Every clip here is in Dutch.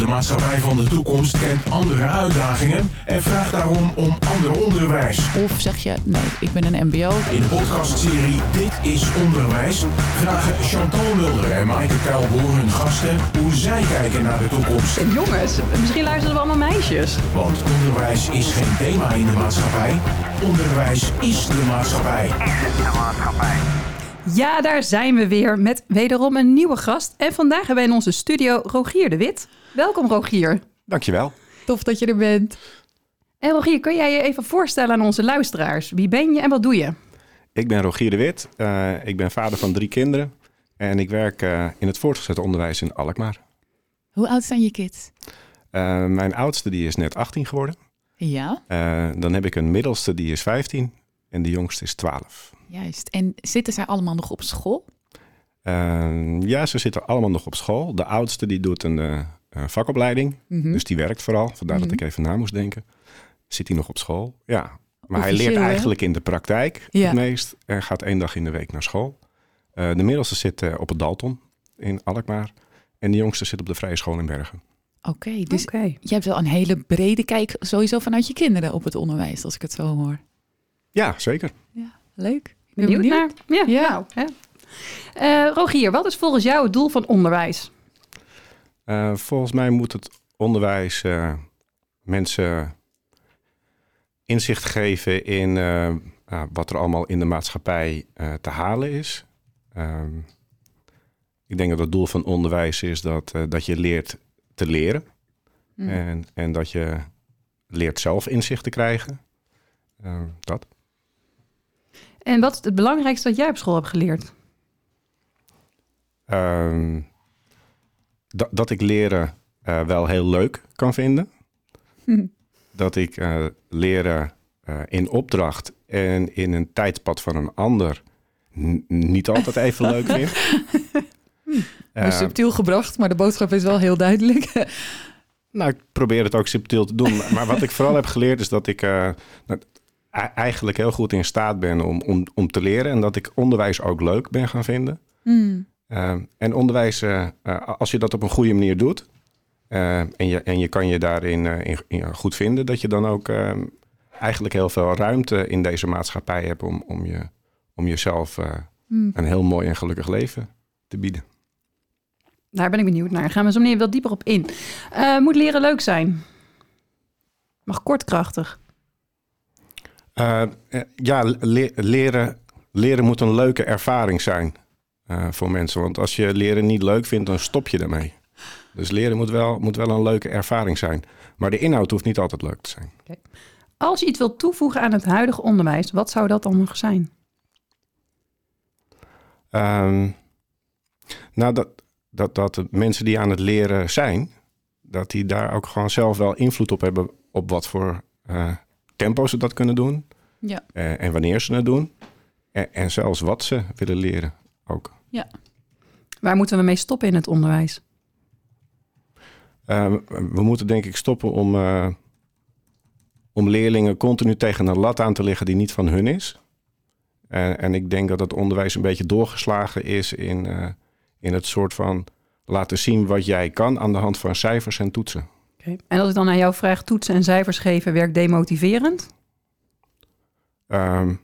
De maatschappij van de toekomst kent andere uitdagingen en vraagt daarom om ander onderwijs. Of zeg je, nee, ik ben een mbo. In de podcastserie Dit is Onderwijs vragen Chantal Mulder en Maaike Kuilboer hun gasten hoe zij kijken naar de toekomst. Jongens, misschien luisteren we allemaal meisjes. Want onderwijs is geen thema in de maatschappij. Onderwijs is de maatschappij. Ja, daar zijn we weer met wederom een nieuwe gast. En vandaag hebben we in onze studio Rogier de Wit. Welkom Rogier. Dankjewel. Tof dat je er bent. En Rogier, kun jij je even voorstellen aan onze luisteraars? Wie ben je en wat doe je? Ik ben Rogier de Wit. Eh, ik ben vader van drie kinderen. En ik werk eh, in het voortgezet onderwijs in Alkmaar. Hoe oud zijn je kids? Eh, mijn oudste die is net 18 geworden. Ja, Eh, dan heb ik een middelste die is 15. En de jongste is 12. juist. En zitten zij allemaal nog op school? Eh, ja, ze zitten allemaal nog op school. De oudste die doet een eh, een vakopleiding. Mhm. Dus die werkt vooral. Vandaar Mhm. dat ik even na moest denken. Zit hij nog op school? Ja. Maar hij leert hè? eigenlijk in de praktijk Ja. het meest. En gaat één dag in de week naar school. Eh, de middelste zit eh, op het Dalton in Alkmaar. En de jongste zit op de Vrije School in Bergen. Oké, dus Oké. je hebt wel een hele brede kijk sowieso vanuit je kinderen op het onderwijs, als ik het zo hoor. Ja, zeker. Leuk. Ik ben Benieuwd, naar? Ja, Ja. nou, hè. Eh, Rogier, wat is volgens jou het doel van onderwijs? Eh, volgens mij moet het onderwijs eh, mensen inzicht geven in eh, ah, wat er allemaal in de maatschappij eh, te halen is. Ehm, ik denk dat het doel van onderwijs is dat, eh, dat je leert te leren. Hm. En, en dat je leert zelf inzicht te krijgen. Ehm, dat. En wat is het belangrijkste dat jij op school hebt geleerd? Ehm, dat, dat ik leren eh, wel heel leuk kan vinden. Hm. Dat ik eh, leren eh, in opdracht en in een tijdpad van een ander niet altijd even leuk vind. Maar Eh, subtiel gebracht, maar de boodschap is wel heel duidelijk. nou, ik probeer het ook subtiel te doen. Maar wat ik vooral heb geleerd is dat ik eigenlijk heel goed in staat ben om, om, om te leren. En dat ik onderwijs ook leuk ben gaan vinden. Hm. Uh, en onderwijs, eh, eh, als je dat op een goede manier doet eh, en, je, en je kan je daarin eh, in, in goed vinden, dat je dan ook eh, eigenlijk heel veel ruimte in deze maatschappij hebt om, om, je, om jezelf eh, Hm. een heel mooi en gelukkig leven te bieden. Daar ben ik benieuwd naar. Gaan we zo meteen wat dieper op in. Moet leren leuk zijn? Mag kortkrachtig. Eh, ja, le- leren, leren moet een leuke ervaring zijn eh, voor mensen. Want als je leren niet leuk vindt, dan stop je ermee. Dus leren moet wel, moet wel een leuke ervaring zijn. Maar de inhoud hoeft niet altijd leuk te zijn. Als je iets wilt toevoegen aan het huidige onderwijs, wat zou dat dan nog zijn? Ehm, nou, dat, dat, dat de mensen die aan het leren zijn, dat die daar ook gewoon zelf wel invloed op hebben op wat voor eh, tempo ze dat kunnen doen Ja. eh, en wanneer ze het doen. En, en zelfs wat ze willen leren ook. Waar moeten we mee stoppen in het onderwijs? Ehm, we moeten denk ik stoppen om, eh, om leerlingen continu tegen een lat aan te leggen die niet van hun is. En, en ik denk dat het onderwijs een beetje doorgeslagen is in, eh, in het soort van laten zien wat jij kan aan de hand van cijfers en toetsen. En als ik dan aan jou vraag, toetsen en cijfers geven werkt demotiverend? Ehm,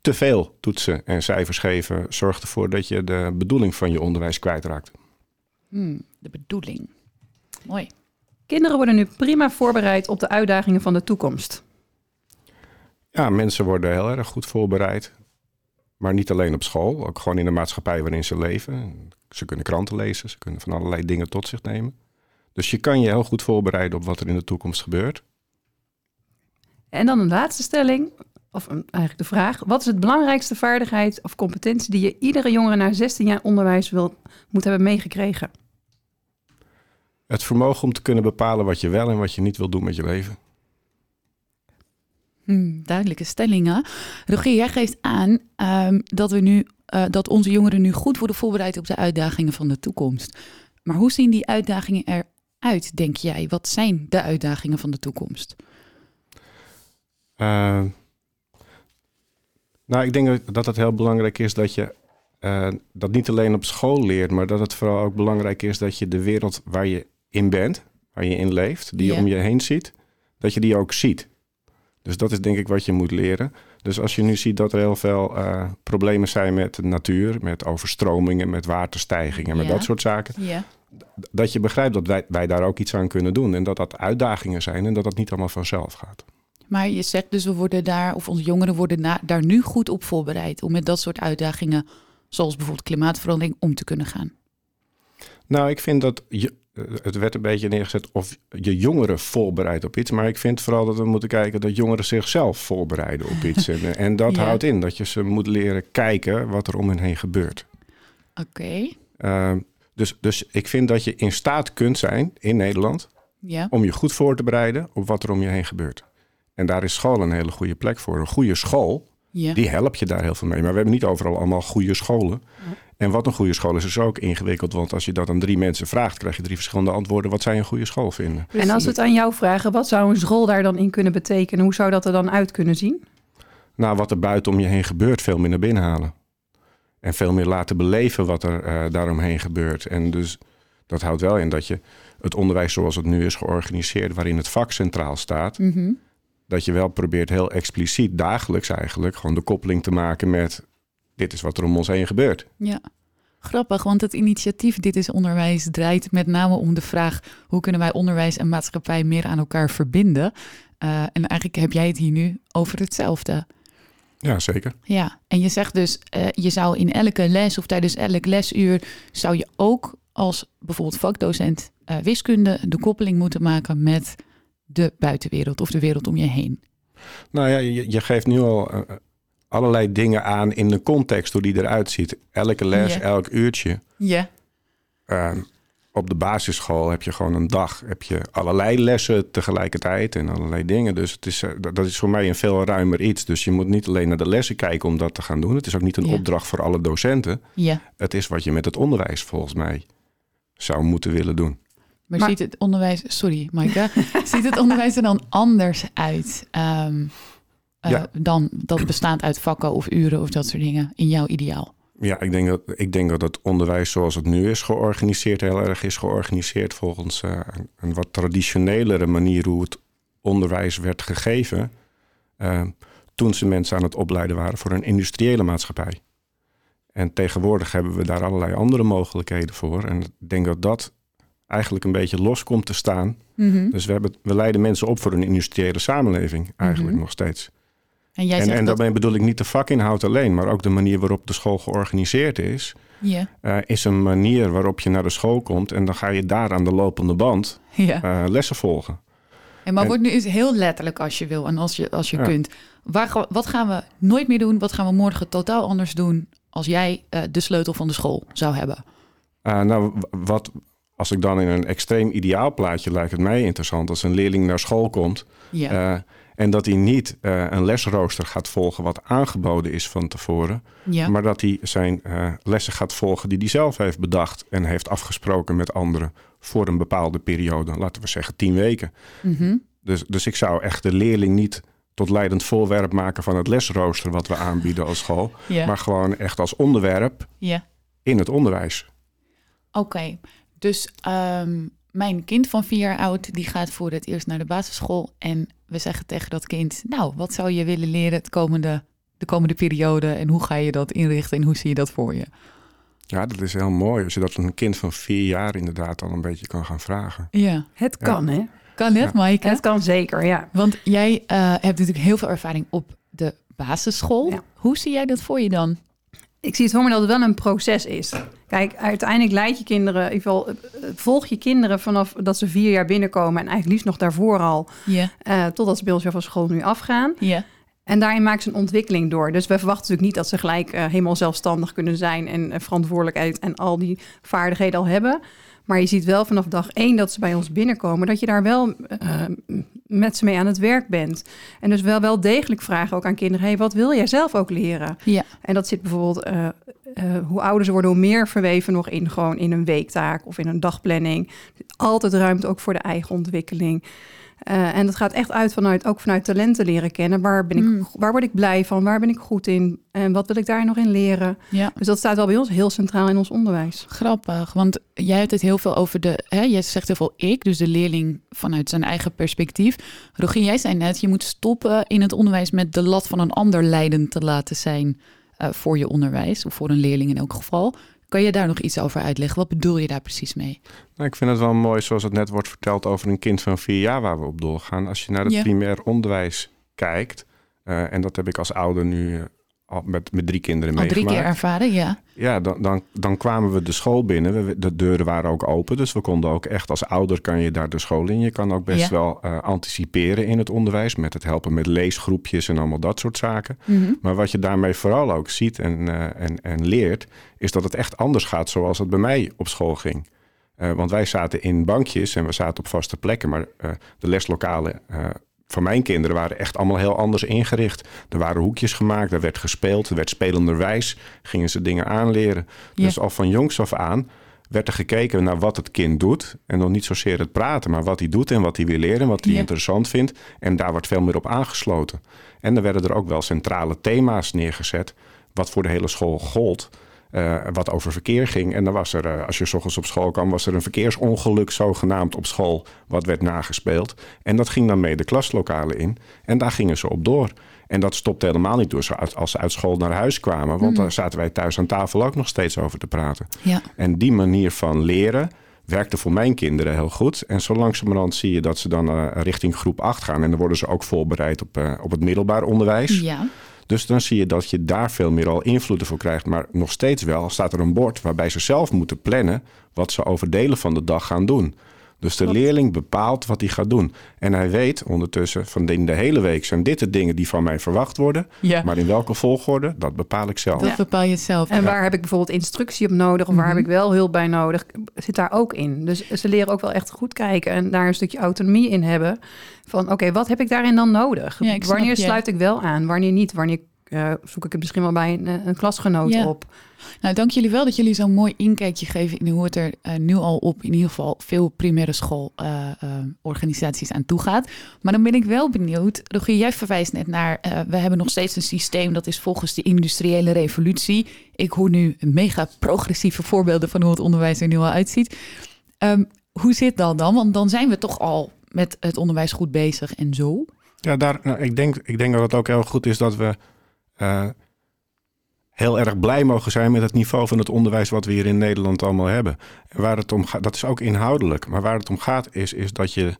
te veel toetsen en cijfers geven zorgt ervoor dat je de bedoeling van je onderwijs kwijtraakt. Hm, de bedoeling. Mooi. Kinderen worden nu prima voorbereid op de uitdagingen van de toekomst. Ja, mensen worden heel erg goed voorbereid. Maar niet alleen op school, ook gewoon in de maatschappij waarin ze leven. Ze kunnen kranten lezen, ze kunnen van allerlei dingen tot zich nemen. Dus je kan je heel goed voorbereiden op wat er in de toekomst gebeurt. En dan een laatste stelling, of eigenlijk de vraag. Wat is het belangrijkste vaardigheid of competentie die je iedere jongere na 16 jaar onderwijs wil, moet hebben meegekregen? Het vermogen om te kunnen bepalen wat je wel en wat je niet wil doen met je leven. Hm, duidelijke stellingen. Rogier, jij geeft aan ehm, dat, we nu, eh, dat onze jongeren nu goed worden voorbereid op de uitdagingen van de toekomst. Maar hoe zien die uitdagingen eruit, denk jij? Wat zijn de uitdagingen van de toekomst? Uh, nou, ik denk dat het heel belangrijk is dat je uh, dat niet alleen op school leert, maar dat het vooral ook belangrijk is dat je de wereld waar je in bent, waar je in leeft, die je om je heen ziet, dat je die ook ziet. Dus dat is denk ik wat je moet leren. Dus als je nu ziet dat er heel veel eh, problemen zijn met de natuur, met overstromingen, met waterstijgingen, met Ja. dat soort zaken, Ja. dat je begrijpt dat wij, wij daar ook iets aan kunnen doen. En dat dat uitdagingen zijn en dat dat niet allemaal vanzelf gaat. Maar je zegt dus, we worden daar, of onze jongeren worden na- daar nu goed op voorbereid om met dat soort uitdagingen, zoals bijvoorbeeld klimaatverandering, om te kunnen gaan. Nou, ik vind dat je, het werd een beetje neergezet of je jongeren voorbereidt op iets. Maar ik vind vooral dat we moeten kijken dat jongeren zichzelf voorbereiden op iets. en, eh, en dat Ja. houdt in dat je ze moet leren kijken wat er om hen heen gebeurt. Oké. Uh, dus, dus ik vind dat je in staat kunt zijn in Nederland Ja. om je goed voor te bereiden op wat er om je heen gebeurt. En daar is school een hele goede plek voor. Een goede school, Ja. die helpt je daar heel veel mee. Maar we hebben niet overal allemaal goede scholen. En wat een goede school is, is ook ingewikkeld. Want als je dat aan drie mensen vraagt, krijg je drie verschillende antwoorden wat zij een goede school vinden. En als we het aan jou vragen, wat zou een school daar dan in kunnen betekenen? Hoe zou dat er dan uit kunnen zien? Nou, wat er buiten om je heen gebeurt, veel meer naar binnen halen. En veel meer laten beleven wat er eh, daaromheen gebeurt. En dus dat houdt wel in dat je het onderwijs zoals het nu is georganiseerd, waarin het vak centraal staat, Mhm. Dat je wel probeert heel expliciet dagelijks eigenlijk gewoon de koppeling te maken met dit is wat er om ons heen gebeurt. Ja. Grappig, want het initiatief Dit is Onderwijs draait met name om de vraag hoe kunnen wij onderwijs en maatschappij meer aan elkaar verbinden. Eh, en eigenlijk heb jij het hier nu over hetzelfde. Ja, zeker. Ja, en je zegt dus, eh, je zou in elke les of tijdens elk lesuur, zou je ook als bijvoorbeeld vakdocent eh, wiskunde de koppeling moeten maken met de buitenwereld of de wereld om je heen. Nou ja, je, je geeft nu al eh, allerlei dingen aan in de context hoe die eruit ziet. Elke les, elk uurtje. Ja. Ehm, op de basisschool heb je gewoon een dag, heb je allerlei lessen tegelijkertijd en allerlei dingen. Dus het is, eh, dat is voor mij een veel ruimer iets. Dus je moet niet alleen naar de lessen kijken om dat te gaan doen. Het is ook niet een opdracht voor alle docenten. Ja, Het is wat je met het onderwijs volgens mij zou moeten willen doen. Maar, Maar- ziet het onderwijs, sorry Maaike, ziet het onderwijs er dan anders uit ehm, eh, Ja. dan dat bestaat uit vakken of uren of dat soort dingen in jouw ideaal? Ja, ik denk dat, ik denk dat het onderwijs zoals het nu is georganiseerd, heel erg is georganiseerd volgens eh, een, een wat traditionelere manier hoe het onderwijs werd gegeven. eh, toen ze mensen aan het opleiden waren voor een industriële maatschappij. En tegenwoordig hebben we daar allerlei andere mogelijkheden voor. En ik denk dat dat eigenlijk een beetje los komt te staan. Mhm. Dus we, hebben, we leiden mensen op voor een industriële samenleving, eigenlijk Mhm. nog steeds. En jij En, en dat... daarmee bedoel ik niet de vakinhoud alleen, maar ook de manier waarop de school georganiseerd is. Eh, is een manier waarop je naar de school komt en dan ga je daar aan de lopende band eh, lessen volgen. En maar En- wordt nu eens heel letterlijk als je wil en als je, als je Ja. kunt. Waar, wat gaan we nooit meer doen? Wat gaan we morgen totaal anders doen als jij eh, de sleutel van de school zou hebben? Nou, wat, als ik dan in een extreem ideaalplaatje lijkt het mij interessant als een leerling naar school komt Ja, eh, en dat hij niet eh, een lesrooster gaat volgen wat aangeboden is van tevoren, ja. maar dat hij zijn eh, lessen gaat volgen die hij zelf heeft bedacht en heeft afgesproken met anderen voor een bepaalde periode, laten we zeggen tien weken. Mhm. Dus, dus ik zou echt de leerling niet tot leidend voorwerp maken van het lesrooster wat we aanbieden als school. ja. Maar gewoon echt als onderwerp ja. in het onderwijs. Oké, dus ehm, mijn kind van vier jaar oud, die gaat voor het eerst naar de basisschool. En we zeggen tegen dat kind, nou, wat zou je willen leren het komende, de komende periode? En hoe ga je dat inrichten en hoe zie je dat voor je? Ja, dat is heel mooi als je dat een kind van vier jaar inderdaad al een beetje kan gaan vragen. Ja, Het kan, hè? kan net, Ja. Maaike? Het kan zeker, ja. Want jij eh, hebt natuurlijk heel veel ervaring op de basisschool. Ja. Hoe zie jij dat voor je dan? Ik zie het voor me dat het wel een proces is. Kijk, uiteindelijk leid je kinderen, in ieder geval, eh, volg je kinderen vanaf dat ze vier jaar binnenkomen en eigenlijk liefst nog daarvoor al, eh, totdat ze bij ons van school nu afgaan. En daarin maken ze een ontwikkeling door. Dus we verwachten natuurlijk niet dat ze gelijk eh, helemaal zelfstandig kunnen zijn en eh, verantwoordelijkheid en al die vaardigheden al hebben. Maar je ziet wel vanaf dag één dat ze bij ons binnenkomen, dat je daar wel eh, met ze mee aan het werk bent. En dus wel, wel degelijk vragen ook aan kinderen, hey, wat wil jij zelf ook leren? ja, En dat zit bijvoorbeeld eh, eh, hoe ouder ze worden, hoe meer verweven nog in gewoon in een weektaak of in een dagplanning. Altijd ruimte ook voor de eigen ontwikkeling. Uh, en dat gaat echt uit vanuit, ook vanuit talenten leren kennen. Waar, ben ik, Mm. waar word ik blij van? Waar ben ik goed in? En wat wil ik daar nog in leren? Ja. Dus dat staat wel bij ons heel centraal in ons onderwijs. Grappig, want jij hebt het heel veel over de, hè, jij zegt heel veel ik, dus de leerling vanuit zijn eigen perspectief. Rogier, jij zei net, je moet stoppen in het onderwijs met de lat van een ander leidend te laten zijn eh, voor je onderwijs, of voor een leerling in elk geval. Kan je daar nog iets over uitleggen? Wat bedoel je daar precies mee? Nou, ik vind het wel mooi zoals het net wordt verteld over een kind van vier jaar waar we op doorgaan. Als je naar het Ja. primair onderwijs kijkt, eh, en dat heb ik als ouder nu eh, al met, met drie kinderen Al drie keer ervaren, ja. Ja, dan, dan, dan kwamen we de school binnen. We- De deuren waren ook open. Dus we konden ook echt als ouder kan je daar de school in. Je kan ook best Ja. wel eh, anticiperen in het onderwijs. Met het helpen met leesgroepjes en allemaal dat soort zaken. Mhm. Maar wat je daarmee vooral ook ziet en, eh, en, en leert, is dat het echt anders gaat zoals het bij mij op school ging. Eh, want wij zaten in bankjes en we zaten op vaste plekken. Maar de leslokalen van mijn kinderen waren echt allemaal heel anders ingericht. Er waren hoekjes gemaakt, er werd gespeeld, er werd spelenderwijs. Gingen ze dingen aanleren. Ja. Dus al van jongs af aan werd er gekeken naar wat het kind doet. En nog niet zozeer het praten, maar wat hij doet en wat hij wil leren. Wat hij Ja. interessant vindt. En daar wordt veel meer op aangesloten. En er werden er ook wel centrale thema's neergezet. Wat voor de hele school gold. Eh, wat over verkeer ging. En dan was er, eh, als je s ochtends op school kwam, was er een verkeersongeluk zogenaamd op school. Wat werd nagespeeld. En dat ging dan mee de klaslokalen in. En daar gingen ze op door. En dat stopte helemaal niet door als ze uit school naar huis kwamen. Want Mm. daar zaten wij thuis aan tafel ook nog steeds over te praten. Ja, En die manier van leren werkte voor mijn kinderen heel goed. En zo langzamerhand zie je dat ze dan eh, richting groep 8 gaan. En dan worden ze ook voorbereid op, op het middelbaar onderwijs. ja. Dus dan zie je dat je daar veel meer al invloeden voor krijgt. Maar nog steeds wel staat er een bord waarbij ze zelf moeten plannen wat ze over delen van de dag gaan doen. Dus de Klopt. leerling bepaalt wat hij gaat doen. En hij weet ondertussen van in de hele week zijn dit de dingen die van mij verwacht worden. ja. Maar in welke volgorde, dat bepaal ik zelf. Dat Ja. bepaal je zelf. En waar heb ik bijvoorbeeld instructie op nodig? Of waar Mhm. heb ik wel hulp bij nodig? Zit daar ook in. Dus ze leren ook wel echt goed kijken en daar een stukje autonomie in hebben. Van oké, wat heb ik daarin dan nodig? Ja, ik snap wanneer je. sluit ik wel aan? Wanneer niet? Wanneer eh, zoek ik het misschien wel bij een, een klasgenoot Ja. op? Nou, dank jullie wel dat jullie zo'n mooi inkijkje geven in hoe het er eh, nu al op in ieder geval veel primaire schoolorganisaties aan toe gaat. Maar dan ben ik wel benieuwd. Rogier, jij verwijst net naar, we hebben nog steeds een systeem dat is volgens de industriële revolutie. Ik hoor nu mega progressieve voorbeelden van hoe het onderwijs er nu al uitziet. Ehm, hoe zit dat dan? Want dan zijn we toch al met het onderwijs goed bezig en zo. Ja, daar, nou, ik, denk, ik denk dat het ook heel goed is dat we heel erg blij mogen zijn met het niveau van het onderwijs wat we hier in Nederland allemaal hebben. En waar het om gaat, dat is ook inhoudelijk. Maar waar het om gaat is, is dat je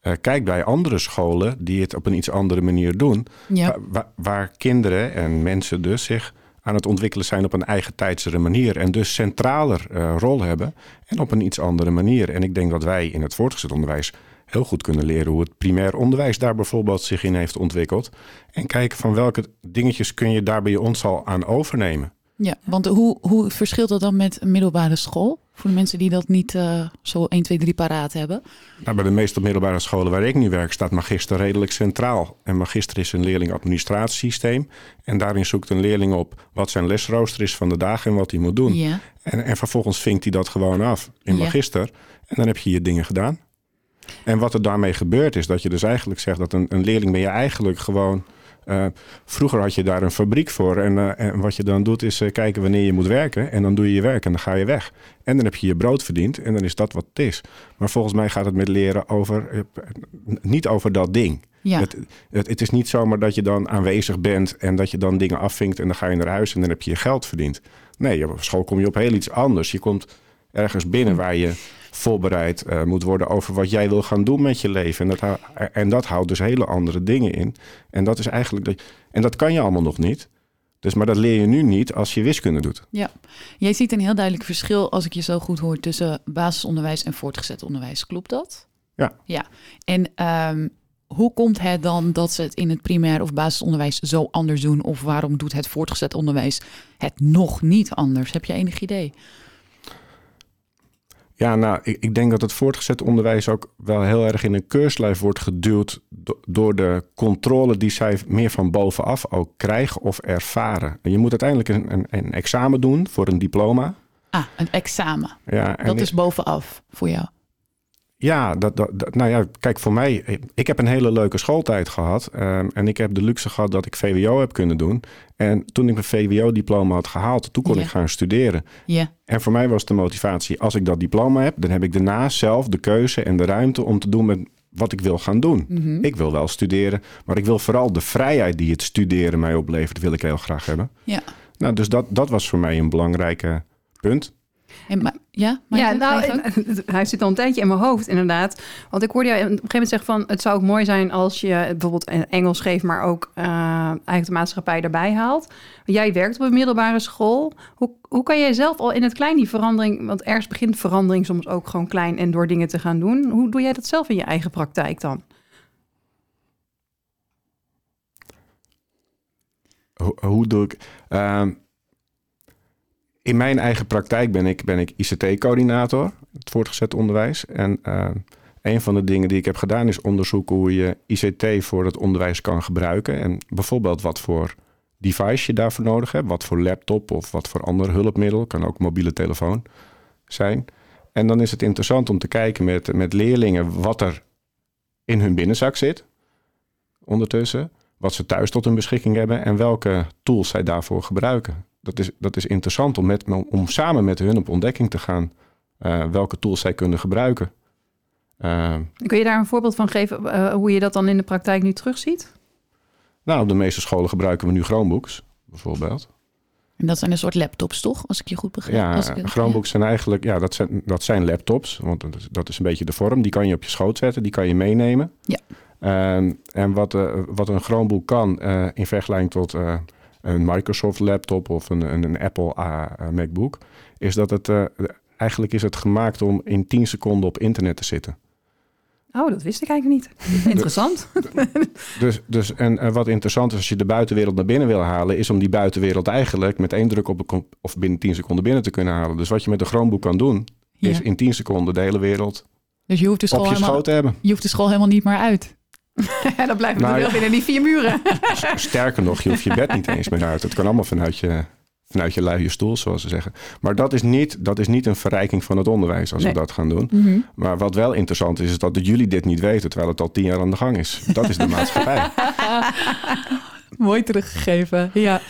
eh, kijkt bij andere scholen die het op een iets andere manier doen. Ja, waar kinderen en mensen dus zich aan het ontwikkelen zijn op een eigen tijdsere manier. En dus centraler eh, rol hebben en op een iets andere manier. En ik denk dat wij in het voortgezet onderwijs heel goed kunnen leren hoe het primair onderwijs daar bijvoorbeeld zich in heeft ontwikkeld. En kijken van welke dingetjes kun je daar bij ons al aan overnemen. ja. want hoe, hoe verschilt dat dan met een middelbare school? Voor de mensen die dat niet eh, zo 1, 2, 3 paraat hebben. Nou, bij de meeste middelbare scholen waar ik nu werk staat magister redelijk centraal. En magister is een leerling-administratiesysteem. En daarin zoekt een leerling op wat zijn lesrooster is van de dag en wat hij moet doen. Ja. En, en vervolgens vinkt hij dat gewoon af in Ja. magister. En dan heb je je dingen gedaan. En wat er daarmee gebeurt is dat je dus eigenlijk zegt dat een, een leerling ben je eigenlijk gewoon... eh, vroeger had je daar een fabriek voor. En, eh, en wat je dan doet is eh, kijken wanneer je moet werken. En dan doe je je werk en dan ga je weg. En dan heb je je brood verdiend en dan is dat wat het is. Maar volgens mij gaat het met leren over, niet over dat ding. Ja. Het, het, het is niet zomaar dat je dan aanwezig bent en dat je dan dingen afvinkt en dan ga je naar huis en dan heb je je geld verdiend. Nee, op school kom je op heel iets anders. Je komt ergens binnen waar je voorbereid eh, moet worden over wat jij wil gaan doen met je leven. En dat, en dat houdt dus hele andere dingen in. En dat is eigenlijk. De, en dat kan je allemaal nog niet. Dus, maar dat leer je nu niet als je wiskunde doet. Jij ziet een heel duidelijk verschil, als ik je zo goed hoor, tussen basisonderwijs en voortgezet onderwijs. Klopt dat? Ja. Ja. En ehm, hoe komt het dan dat ze het in het primair of basisonderwijs zo anders doen? Of waarom doet het voortgezet onderwijs het nog niet anders? Heb je enig idee? Ja, nou, ik, ik denk dat het voortgezet onderwijs ook wel heel erg in een keurslijf wordt geduwd do- door de controle die zij meer van bovenaf ook krijgen of ervaren. En je moet uiteindelijk een, een, een examen doen voor een diploma. Ah, een examen. Ja, en Dat ik- is bovenaf voor jou. Ja, dat, nou ja, kijk, voor mij, ik heb een hele leuke schooltijd gehad. ehm, en ik heb de luxe gehad dat ik VWO heb kunnen doen. En toen ik mijn VWO-diploma had gehaald, toen kon Ja. ik gaan studeren. Ja. En voor mij was de motivatie, als ik dat diploma heb, dan heb ik daarna zelf de keuze en de ruimte om te doen met wat ik wil gaan doen. Mhm. Ik wil wel studeren, maar ik wil vooral de vrijheid die het studeren mij oplevert, wil ik heel graag hebben. Ja. Nou, dus dat, dat was voor mij een belangrijk punt. En, maar, ja, maar ja, nou, hij zit al een tijdje in mijn hoofd, inderdaad. Want ik hoorde jou op een gegeven moment zeggen van... het zou ook mooi zijn als je bijvoorbeeld Engels geeft... maar ook eh, eigenlijk de maatschappij erbij haalt. Jij werkt op een middelbare school. Hoe, hoe kan jij zelf al in het klein die verandering... want ergens begint verandering soms ook gewoon klein... en door dingen te gaan doen. Hoe doe jij dat zelf in je eigen praktijk dan? Hoe, hoe doe ik? Ehm, in mijn eigen praktijk ben ik, ben ik ICT-coördinator, het voortgezet onderwijs. En ehm, een van de dingen die ik heb gedaan is onderzoeken hoe je ICT voor het onderwijs kan gebruiken. En bijvoorbeeld wat voor device je daarvoor nodig hebt. Wat voor laptop of wat voor ander hulpmiddel. Kan ook mobiele telefoon zijn. En dan is het interessant om te kijken met, met leerlingen wat er in hun binnenzak zit ondertussen wat ze thuis tot hun beschikking hebben en welke tools zij daarvoor gebruiken. Dat is, dat is interessant om, met, om samen met hun op ontdekking te gaan eh, welke tools zij kunnen gebruiken. Eh, Kun je daar een voorbeeld van geven... eh, hoe je dat dan in de praktijk nu terugziet? nou, op de meeste scholen gebruiken we nu Chromebooks, bijvoorbeeld. En dat zijn een soort laptops, toch? Als ik je goed begrijp. Ja, Als ik- Chromebooks zijn eigenlijk, ja, dat zijn, dat zijn laptops, want dat is, dat is een beetje de vorm. Die kan je op je schoot zetten, die kan je meenemen. Ja. Ehm, en wat, eh, wat een Chromebook kan eh, in vergelijking tot eh, een Microsoft laptop of een, een, een Apple eh, MacBook, is dat het eh, eigenlijk is het gemaakt om in 10 seconden op internet te zitten. Oh, dat wist ik eigenlijk niet. Interessant. Dus, dus en eh, wat interessant is als je de buitenwereld naar binnen wil halen, is om die buitenwereld eigenlijk met één druk op de of binnen 10 seconden binnen te kunnen halen. Dus wat je met een Chromebook kan doen, Ja. is in 10 seconden de hele wereld Dus je hoeft de school je hoeft de school helemaal niet meer uit. Dan blijven we Nou, wel binnen die vier muren. Sterker nog, je hoeft je bed niet eens meer uit. Het kan allemaal vanuit je, vanuit je luie stoel, zoals ze zeggen. Maar dat is niet, dat is niet een verrijking van het onderwijs als Nee. we dat gaan doen. Maar wat wel interessant is, is dat jullie dit niet weten, terwijl het al tien jaar aan de gang is. Dat is de maatschappij. Mooi teruggegeven, ja.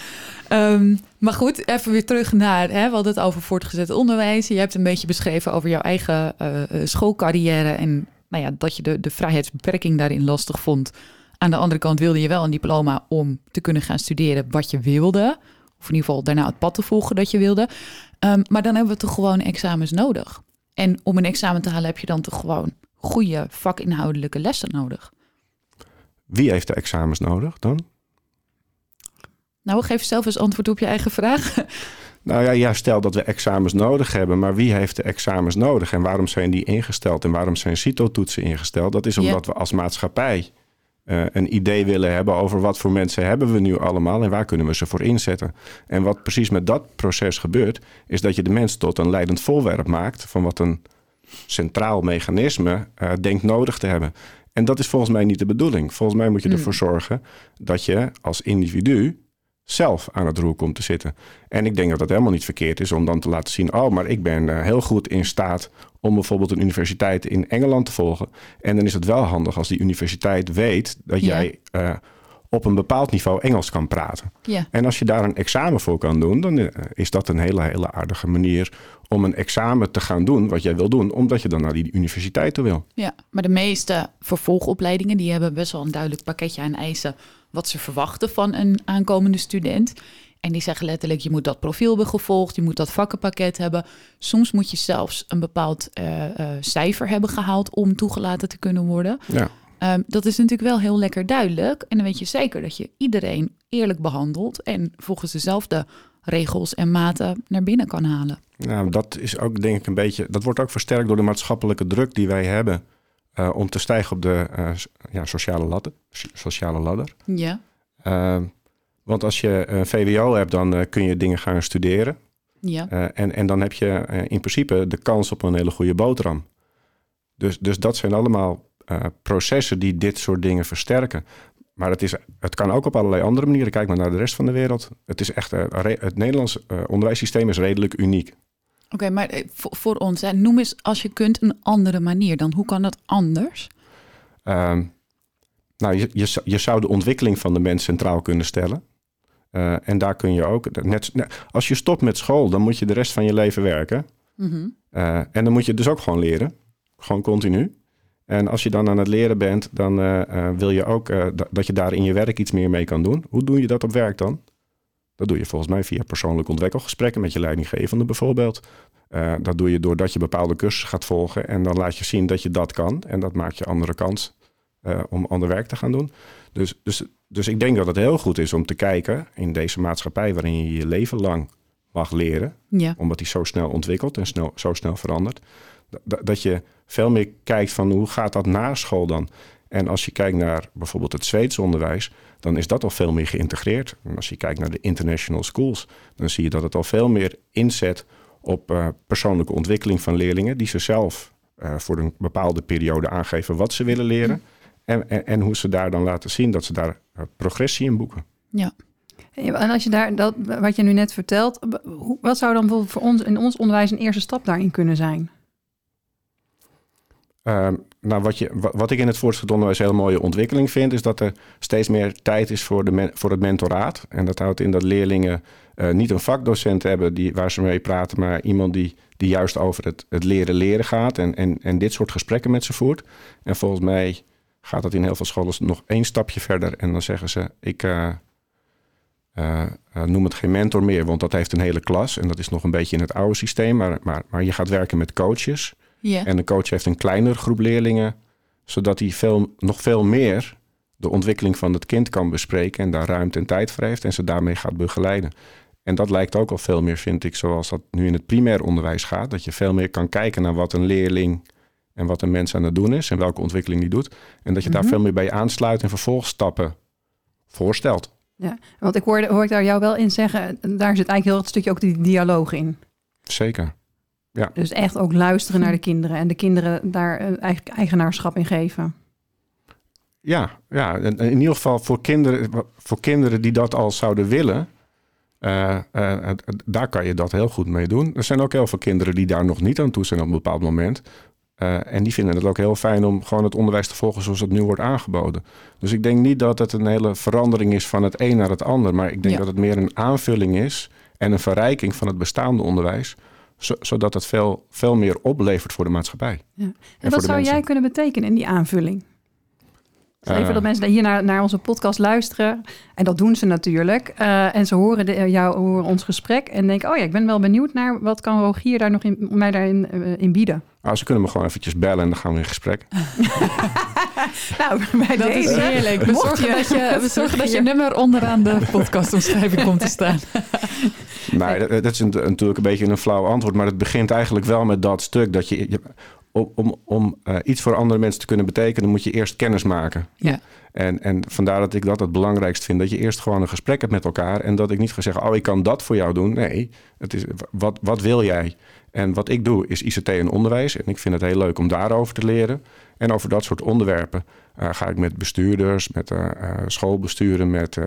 Ehm, maar goed, even weer terug naar, hè, we hadden het over voortgezet onderwijs. Je hebt een beetje beschreven over jouw eigen eh, eh, schoolcarrière en nou ja, dat je de, de vrijheidsbeperking daarin lastig vond. Aan de andere kant wilde je wel een diploma om te kunnen gaan studeren wat je wilde. Of in ieder geval daarna het pad te volgen dat je wilde. Ehm, maar dan hebben we toch gewoon examens nodig. En om een examen te halen heb je dan toch gewoon goede vakinhoudelijke lessen nodig. Wie heeft de examens nodig dan? Nou, geef zelf eens antwoord op je eigen vraag. Nou ja, ja, stel dat we examens nodig hebben, maar wie heeft de examens nodig en waarom zijn die ingesteld en waarom zijn CITO-toetsen ingesteld? Dat is Ja. omdat we als maatschappij eh, een idee willen hebben over wat voor mensen hebben we nu allemaal en waar kunnen we ze voor inzetten. En wat precies met dat proces gebeurt, is dat je de mens tot een leidend voorwerp maakt van wat een centraal mechanisme eh, denkt nodig te hebben. En dat is volgens mij niet de bedoeling. Volgens mij moet je Hmm. ervoor zorgen dat je als individu zelf aan het roer komt te zitten. En ik denk dat dat helemaal niet verkeerd is om dan te laten zien: oh, maar ik ben eh, heel goed in staat om bijvoorbeeld een universiteit in Engeland te volgen. En dan is het wel handig als die universiteit weet dat Ja. jij eh, op een bepaald niveau Engels kan praten. ja. En als je daar een examen voor kan doen, dan eh, is dat een hele, hele aardige manier om een examen te gaan doen wat jij wil doen, omdat je dan naar die universiteit toe wil. Ja, maar de meeste vervolgopleidingen die hebben best wel een duidelijk pakketje aan eisen wat ze verwachten van een aankomende student. En die zeggen letterlijk, je moet dat profiel hebben gevolgd, je moet dat vakkenpakket hebben. Soms moet je zelfs een bepaald eh, eh, cijfer hebben gehaald om toegelaten te kunnen worden. Ja. Ehm, dat is natuurlijk wel heel lekker duidelijk. En dan weet je zeker dat je iedereen eerlijk behandelt en volgens dezelfde regels en maten naar binnen kan halen. Nou, dat is ook denk ik een beetje. Dat wordt ook versterkt door de maatschappelijke druk die wij hebben eh, om te stijgen op de eh, ja, sociale, ladder, so- sociale ladder. Ja. Eh, want als je een VWO hebt, dan eh, kun je dingen gaan studeren. Ja. En, en dan heb je in principe de kans op een hele goede boterham. Dus, dus dat zijn allemaal processen die dit soort dingen versterken. Maar het, is, het kan ook op allerlei andere manieren. Kijk maar naar de rest van de wereld. Het, is echt, het Nederlands onderwijssysteem is redelijk uniek. Oké, maar eh, voor, voor ons, hè, noem eens als je kunt een andere manier dan. Hoe kan dat anders? Ehm, nou, je, je, zou- je zou de ontwikkeling van de mens centraal kunnen stellen. Eh, en daar kun je ook, net, net- als je stopt met school, dan moet je de rest van je leven werken. Mhm. Eh, en dan moet je dus ook gewoon leren. Gewoon continu. En als je dan aan het leren bent, dan wil je ook da- dat je daar in je werk iets meer mee kan doen. Hoe doe je dat op werk dan? Dat doe je volgens mij via persoonlijk ontwikkelgesprekken met je leidinggevende bijvoorbeeld. Eh, dat doe je doordat je bepaalde cursussen gaat volgen en dan laat je zien dat je dat kan. En dat maakt je andere kans eh, om ander werk te gaan doen. Dus, dus, dus ik denk dat het heel goed is om te kijken in deze maatschappij waarin je je leven lang mag leren Ja. omdat die zo snel ontwikkelt en snel, zo snel verandert. Dat, dat je veel meer kijkt van hoe gaat dat na school dan? En als je kijkt naar bijvoorbeeld het Zweedse onderwijs, dan is dat al veel meer geïntegreerd. En als je kijkt naar de international schools, dan zie je dat het al veel meer inzet op eh, persoonlijke ontwikkeling van leerlingen, die ze zelf eh, voor een bepaalde periode aangeven wat ze willen leren. En, en, hoe ze daar dan laten zien dat ze daar eh, progressie in boeken. Ja. En als je daar, dat, wat je nu net vertelt, wat zou dan voor ons in ons onderwijs een eerste stap daarin kunnen zijn? Ehm, nou, wat, je, wat, ik in het voortgezet onderwijs een hele mooie ontwikkeling vind, is dat er steeds meer tijd is voor, de voor het mentoraat. En dat houdt in dat leerlingen eh, niet een vakdocent hebben die, waar ze mee praten, maar iemand die, die juist over het, het leren leren gaat en, en, en dit soort gesprekken met ze voert. En volgens mij gaat dat in heel veel scholen nog één stapje verder. En dan zeggen ze, ik eh, eh, noem het geen mentor meer, want dat heeft een hele klas. En dat is nog een beetje in het oude systeem. Maar, maar, maar je gaat werken met coaches. En de coach heeft een kleinere groep leerlingen, zodat hij veel, nog veel meer de ontwikkeling van het kind kan bespreken en daar ruimte en tijd voor heeft en ze daarmee gaat begeleiden. En dat lijkt ook al veel meer, vind ik, zoals dat nu in het primair onderwijs gaat. Dat je veel meer kan kijken naar wat een leerling en wat een mens aan het doen is en welke ontwikkeling die doet. En dat je daar Mhm. veel meer bij aansluit en vervolgstappen voorstelt. Ja, want ik hoorde, hoor ik daar jou wel in zeggen, daar zit eigenlijk heel het stukje ook die dialoog in. Zeker. Dus echt ook luisteren naar de kinderen en de kinderen daar eh, eigenlijk eigenaarschap in geven. Ja, ja en in ieder geval voor kinderen, voor kinderen die dat al zouden willen, eh, eh, daar kan je dat heel goed mee doen. Er zijn ook heel veel kinderen die daar nog niet aan toe zijn op een bepaald moment. En die vinden het ook heel fijn om gewoon het onderwijs te volgen zoals het nu wordt aangeboden. Dus ik denk niet dat het een hele verandering is van het een naar het ander. Maar ik denk Ja. dat het meer een aanvulling is en een verrijking van het bestaande onderwijs. Zo- zodat het veel, veel meer oplevert voor de maatschappij. En, voor wat zou jij kunnen betekenen in die aanvulling? Even Eh. dat mensen hier naar, naar onze podcast luisteren. En dat doen ze natuurlijk. eh, en ze horen, de, jou, horen ons gesprek en denken... oh ja, ik ben wel benieuwd naar wat kan Rogier daar nog in, mij daarin eh, in bieden. Nou, ze kunnen me gewoon eventjes bellen en dan gaan we in gesprek. Nou, bij Dat is heerlijk. We Mocht zorgen, je- dat je, we zorgen dat je nummer onderaan de podcastomschrijving komt te staan. Nee, dat, dat is een- natuurlijk een beetje een flauw antwoord. Maar het begint eigenlijk wel met dat stuk. Dat je, je- om om, om eh, iets voor andere mensen te kunnen betekenen, moet je eerst kennis maken. Ja. En, en vandaar dat ik dat het belangrijkst vind. Dat je eerst gewoon een gesprek hebt met elkaar. En dat ik niet ga zeggen, oh, ik kan dat voor jou doen. Nee, het is, wat, wat wil jij? En wat ik doe is ICT en onderwijs. En ik vind het heel leuk om daarover te leren. En over dat soort onderwerpen eh, ga ik met bestuurders, met eh, eh, schoolbesturen, met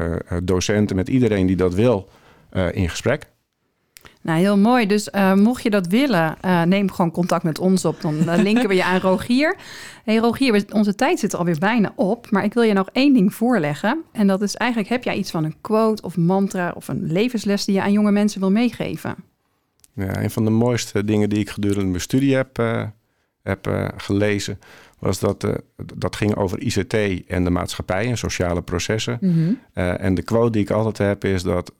docenten, met iedereen die dat wil in gesprek. Nou, heel mooi. Dus mocht je dat willen, neem gewoon contact met ons op. Dan linken we je aan Rogier. hey, Rogier, onze tijd zit er alweer bijna op. Maar ik wil je nog één ding voorleggen. En dat is eigenlijk, heb jij iets van een quote of mantra of een levensles die je aan jonge mensen wil meegeven? Ja, een van de mooiste dingen die ik gedurende mijn studie heb, eh, heb eh, gelezen, was dat eh, dat ging over ICT en de maatschappij en sociale processen. Mhm. En de quote die ik altijd heb is dat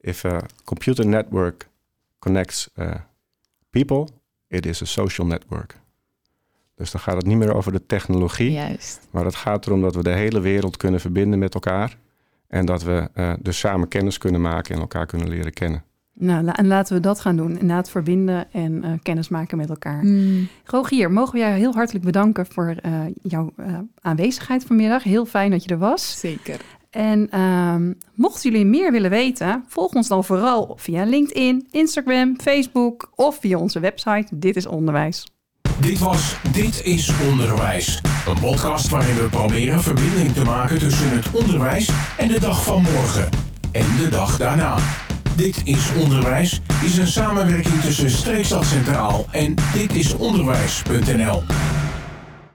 if a computer network connects people, it is a social network. Dus dan gaat het niet meer over de technologie, Juist. maar het gaat erom dat we de hele wereld kunnen verbinden met elkaar. En dat we dus samen kennis kunnen maken en elkaar kunnen leren kennen. Nou, la- en laten we dat gaan doen. Inderdaad verbinden en eh, kennis maken met elkaar. Mm. Rogier, mogen we jou heel hartelijk bedanken voor eh, jouw eh, aanwezigheid vanmiddag. Heel fijn dat je er was. Zeker. En um, mochten jullie meer willen weten, volg ons dan vooral via LinkedIn, Instagram, Facebook of via onze website Dit is Onderwijs. Dit was Dit is Onderwijs. Een podcast waarin we proberen verbinding te maken tussen het onderwijs en de dag van morgen. En de dag daarna. Dit is Onderwijs is een samenwerking tussen Streekstad Centraal en ditisonderwijs.nl.